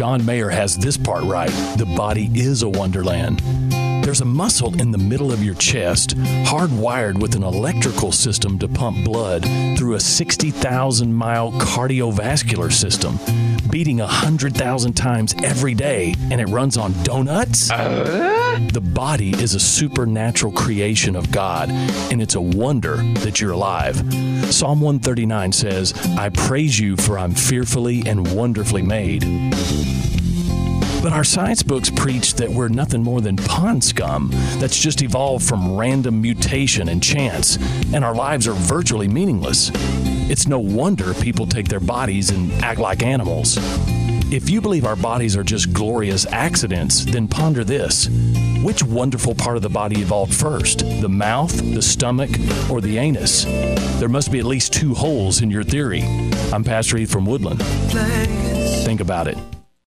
John Mayer has this part right. The body is a wonderland. There's a muscle in the middle of your chest, hardwired with an electrical system to pump blood through a 60,000 mile cardiovascular system, beating 100,000 times every day, and it runs on donuts? Uh, The body is a supernatural creation of God, and it's a wonder that you're alive. Psalm 139 says, I praise you, for I'm fearfully and wonderfully made. But our science books preach that we're nothing more than pond scum that's just evolved from random mutation and chance, and our lives are virtually meaningless. It's no wonder people take their bodies and act like animals. If you believe our bodies are just glorious accidents, then ponder this. Which wonderful part of the body evolved first? The mouth, the stomach, or the anus? There must be at least two holes in your theory. I'm Pastor Eve from Woodland. Think about it.